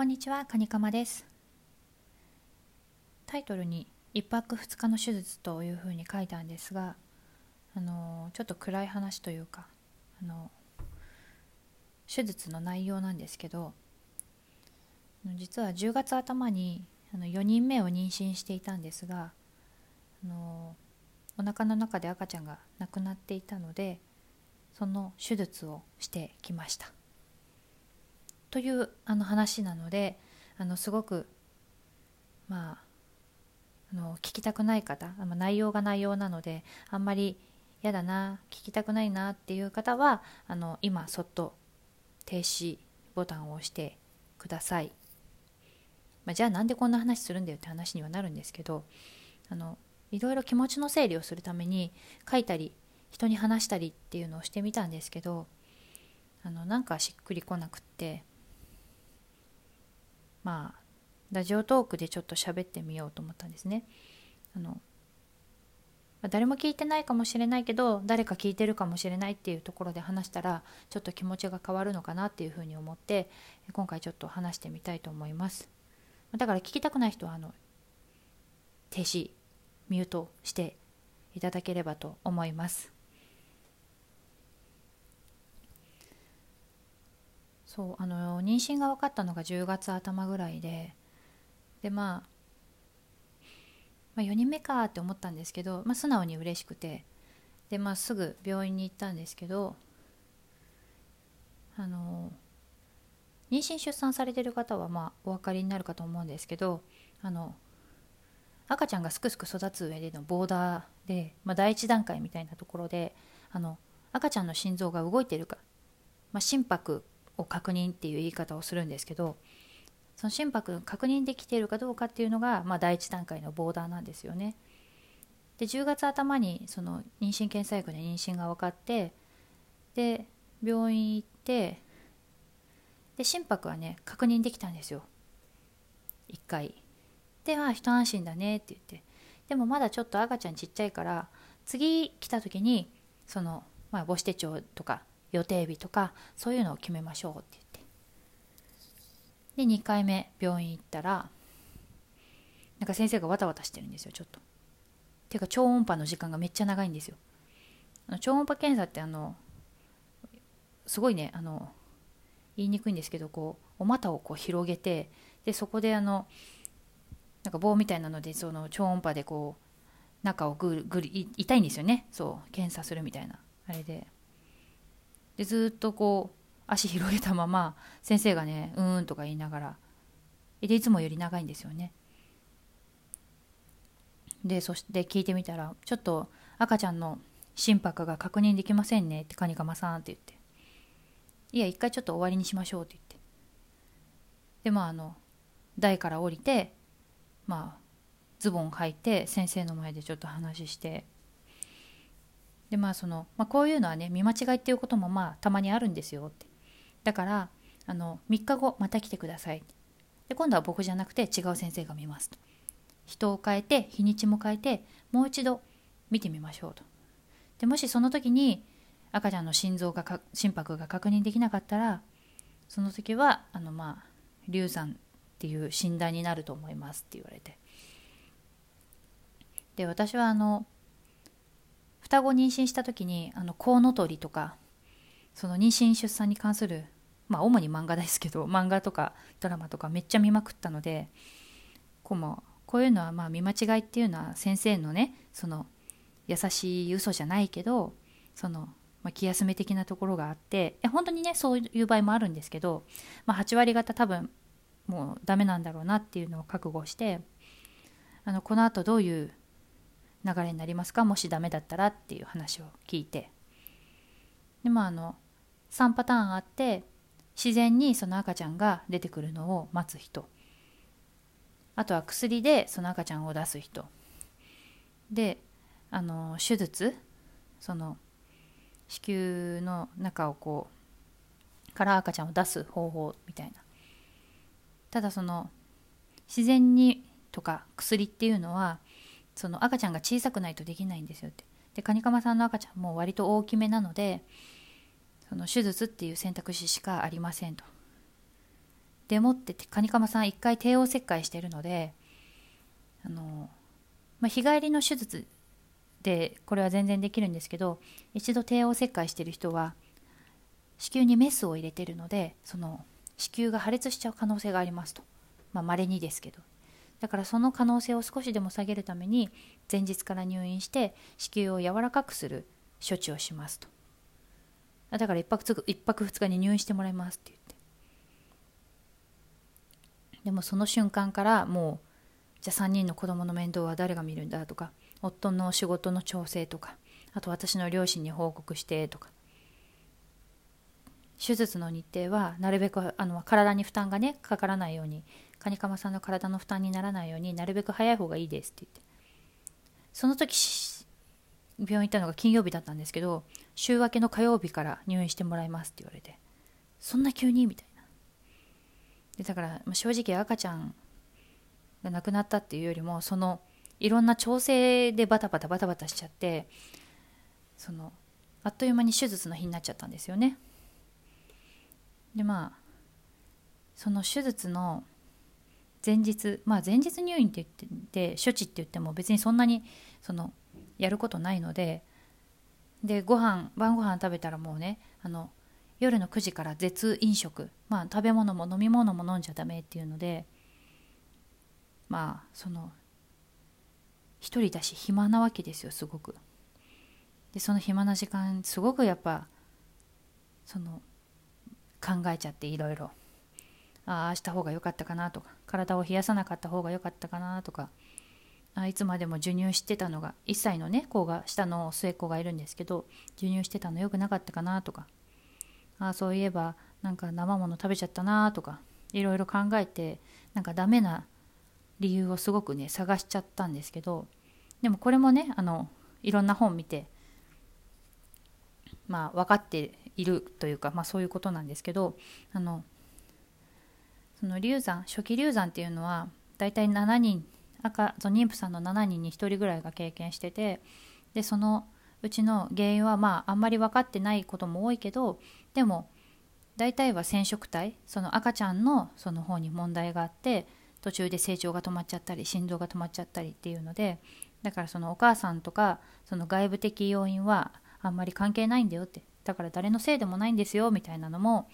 こんにちは、カニカマです。タイトルに1泊2日の手術というふうに書いたんですが、あのちょっと暗い話というか、あの手術の内容なんですけど、実は10月頭にあの4人目を妊娠していたんですが、あのお腹の中で赤ちゃんが亡くなっていたので、その手術をしてきました。というあの話なのであのすごくまああの聞きたくない方あ内容が内容なのであんまり嫌だな聞きたくないなっていう方はあの今そっと停止ボタンを押してください、まあ、じゃあなんでこんな話するんだよって話にはなるんですけどあのいろいろ気持ちの整理をするために書いたり人に話したりっていうのをしてみたんですけどあのなんかしっくりこなくってまあラジオトークでちょっと喋ってみようと思ったんですね。あの誰も聞いてないかもしれないけど誰か聞いてるかもしれないっていうところで話したらちょっと気持ちが変わるのかなっていうふうに思って今回ちょっと話してみたいと思いますだから聞きたくない人はあの停止ミュートしていただければと思いますそうあの妊娠が分かったのが10月頭ぐらいでで、まあ、まあ4人目かって思ったんですけど、まあ、素直に嬉しくてで、まあ、すぐ病院に行ったんですけどあの妊娠出産されてる方はまあお分かりになるかと思うんですけどあの赤ちゃんがすくすく育つ上でのボーダーで、まあ、第一段階みたいなところであの赤ちゃんの心臓が動いてるか、まあ、心拍を確認っていう言い方をするんですけどその心拍確認できているかどうかっていうのが、まあ、第一段階のボーダーなんですよね。で10月頭にその妊娠検査薬で妊娠が分かってで病院行ってで心拍はね確認できたんですよ。1回。では一安心だねって言って。でもまだちょっと赤ちゃんちっちゃいから次来た時にその、まあ、母子手帳とか予定日とかそういうのを決めましょうって言って。で2回目病院行ったらなんか先生がわたわたしてるんですよちょっと。ていうか超音波の時間がめっちゃ長いんですよ。あの超音波検査ってあのすごいねあの言いにくいんですけどこうお股をこう広げてでそこであのなんか棒みたいなのでその超音波でこう中をぐるぐる痛いんですよね。そう検査するみたいな。あれで。でずっとこう足広げたまま先生がねうーんとか言いながら。でいつもより長いんですよね。でそして聞いてみたらちょっと赤ちゃんの心拍が確認できませんねってカニカマさんって言って。いや一回ちょっと終わりにしましょうって言って。でまああの台から降りてまあズボン履いて先生の前でちょっと話して。でまあその、まあ、こういうのはね見間違いっていうこともまあたまにあるんですよって。だからあの3日後また来てください。で今度は僕じゃなくて違う先生が見ますと。人を変えて日にちも変えてもう一度見てみましょうと。でもしその時に赤ちゃんの心臓が心拍が確認できなかったらその時はあのまあ流産っていう診断になると思いますって言われて。で私はあの双子妊娠した時にあのコウノトリとかその妊娠出産に関するまあ主に漫画ですけど 漫画とかドラマとかめっちゃ見まくったのでこうもこういうのはまあ見間違いっていうのは先生のねその優しい嘘じゃないけどその、まあ、気休め的なところがあっていや本当にねそういう場合もあるんですけど、まあ、8割方多分もうダメなんだろうなっていうのを覚悟してあのこのあとどういう流れになりますか？もしダメだったらっていう話を聞いて。でもあの3パターンあって自然にその赤ちゃんが出てくるのを待つ人。あとは薬でその赤ちゃんを出す人。であの手術？その子宮の中をこうから赤ちゃんを出す方法みたいな。ただその自然にとか薬っていうのはその赤ちゃんが小さくないとできないんですよって。でカニカマさんの赤ちゃんも割と大きめなのでその手術っていう選択肢しかありませんと。でもってカニカマさん一回帝王切開してるのであの、まあ、日帰りの手術でこれは全然できるんですけど一度帝王切開してる人は子宮にメスを入れてるのでその子宮が破裂しちゃう可能性がありますと。まあ稀にですけど。だからその可能性を少しでも下げるために前日から入院して子宮を柔らかくする処置をしますと。だから1泊 ,1 泊2日に入院してもらいますって言って。でもその瞬間からもうじゃあ3人の子供の面倒は誰が見るんだとか夫の仕事の調整とかあと私の両親に報告してとか。手術の日程はなるべくあの体に負担がねかからないようにカニカマさんの体の負担にならないようになるべく早い方がいいですって言って。その時病院行ったのが金曜日だったんですけど週明けの火曜日から入院してもらいますって言われて。そんな急にみたいな。でだから正直赤ちゃんが亡くなったっていうよりもそのいろんな調整でバタバタバタバタしちゃってそのあっという間に手術の日になっちゃったんですよね。でまあその手術の前日まあ前日入院って言ってで処置って言っても別にそんなにそのやることないのででご飯晩ご飯食べたらもうねあの夜の9時から絶飲食。まあ食べ物も飲み物も飲んじゃダメっていうのでまあその一人だし暇なわけですよすごく。でその暇な時間すごくやっぱその考えちゃっていろいろ。ああした方が良かったかなとか体を冷やさなかった方が良かったかなとかあいつまでも授乳してたのが1歳のね子が下の末っ子がいるんですけど授乳してたの良くなかったかなとかあそういえばなんか生もの食べちゃったなとかいろいろ考えてなんかダメな理由をすごくね探しちゃったんですけどでもこれもねあのいろんな本見てまあ分かっているというか、まあ、そういうことなんですけどあのその流産初期流産っていうのはだいたい7人赤その妊婦さんの7人に1人ぐらいが経験しててでそのうちの原因はまああんまり分かってないことも多いけどでも大体は染色体その赤ちゃんのその方に問題があって途中で成長が止まっちゃったり心臓が止まっちゃったりっていうのでだからそのお母さんとかその外部的要因はあんまり関係ないんだよって。だから誰のせいでもないんですよみたいなのも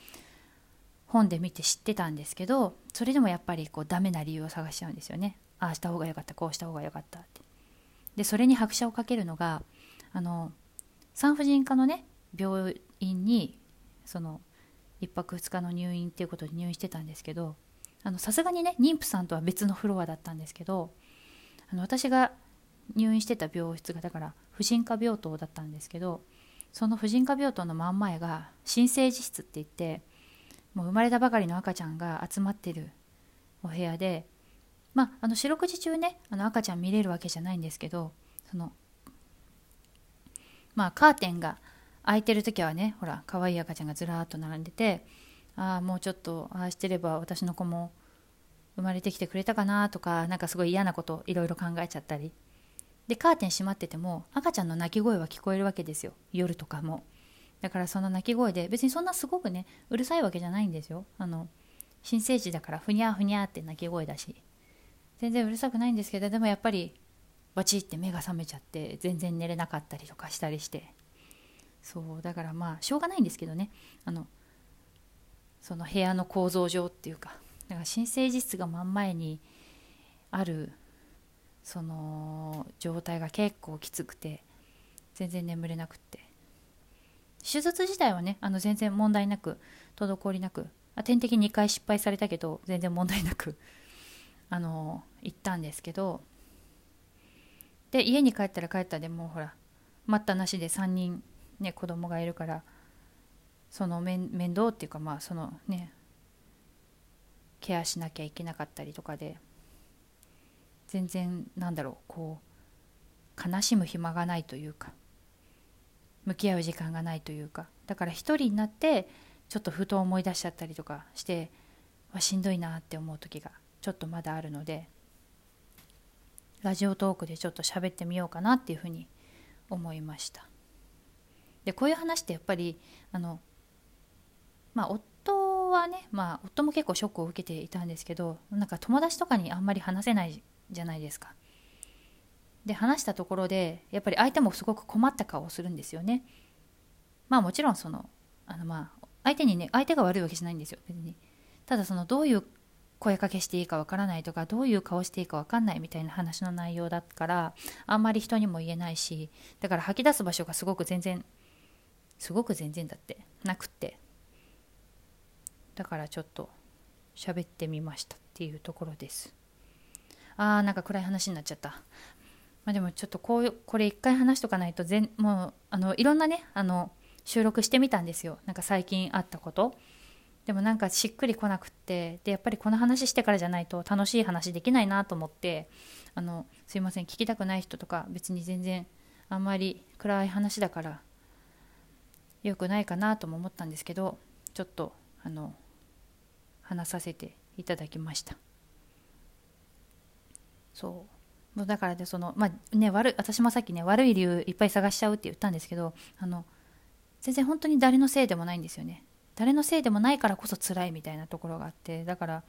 本で見て知ってたんですけどそれでもやっぱりこうダメな理由を探しちゃうんですよね。ああした方が良かったこうした方が良かったって。でそれに拍車をかけるのがあの産婦人科のね病院にその1泊2日の入院っていうことで入院してたんですけどさすがにね妊婦さんとは別のフロアだったんですけどあの私が入院してた病室がだから婦人科病棟だったんですけどその婦人科病棟の真ん前が新生児室って言ってもう生まれたばかりの赤ちゃんが集まってるお部屋でまああの四六時中ねあの赤ちゃん見れるわけじゃないんですけどそのまあカーテンが開いてる時はねほら可愛い赤ちゃんがずらーっと並んでてああもうちょっとああしてれば私の子も生まれてきてくれたかなとかなんかすごい嫌なこといろいろ考えちゃったり。でカーテン閉まってても赤ちゃんの泣き声は聞こえるわけですよ。夜とかも。だからその泣き声で別にそんなすごくねうるさいわけじゃないんですよ。あの新生児だからふにゃふにゃって泣き声だし。全然うるさくないんですけどでもやっぱりバチって目が覚めちゃって全然寝れなかったりとかしたりして。そうだからまあしょうがないんですけどね。あのその部屋の構造上っていうか。だから新生児室が真ん前にあるその状態が結構きつくて全然眠れなくって。手術自体はねあの全然問題なく滞りなく点滴2回失敗されたけど全然問題なく あの行ったんですけどで家に帰ったら帰ったでもうほら待ったなしで3人ね子供がいるからその面倒っていうかまあそのねケアしなきゃいけなかったりとかで全然なんだろうこう悲しむ暇がないというか。向き合う時間がないというかだから一人になってちょっとふと思い出しちゃったりとかしてわしんどいなって思う時がちょっとまだあるのでラジオトークでちょっと喋ってみようかなっていうふうに思いましたでこういう話ってやっぱりあのまあ夫夫はねまあ夫も結構ショックを受けていたんですけどなんか友達とかにあんまり話せないじゃないですか。で話したところでやっぱり相手もすごく困った顔をするんですよね。まあもちろんそのあのまあ相手にね相手が悪いわけじゃないんですよ別に。ただそのどういう声かけしていいかわからないとかどういう顔していいかわかんないみたいな話の内容だからあんまり人にも言えないしだから吐き出す場所がすごく全然すごく全然だってなくってだからちょっと喋ってみましたっていうところですあーなんか暗い話になっちゃったまあでもちょっとこうこれ一回話しとかないと全もうあのいろんなねあの収録してみたんですよ。なんか最近あったこと。でもなんかしっくりこなくって。でやっぱりこの話してからじゃないと楽しい話できないなと思って。あのすいません聞きたくない人とか別に全然あんまり暗い話だから良くないかなとも思ったんですけどちょっとあの話させていただきました。そう。だからでそのまあね悪い私もさっきね悪い理由いっぱい探しちゃうって言ったんですけどあの全然本当に誰のせいでもないんですよね。誰のせいでもないからこそ辛いみたいなところがあってだから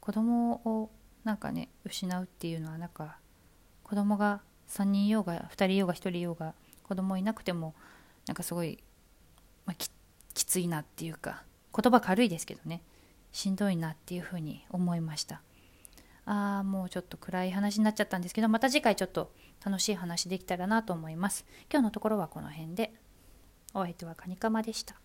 子供をなんかね失うっていうのはなんか子供が3人いようが2人いようが1人いようが子供いなくてもなんかすごい、まあ、ききついなっていうか言葉軽いですけどね。しんどいなっていうふうに思いました。あもうちょっと暗い話になっちゃったんですけどまた次回ちょっと楽しい話できたらなと思います。今日のところはこの辺で。お相手はカニカマでした。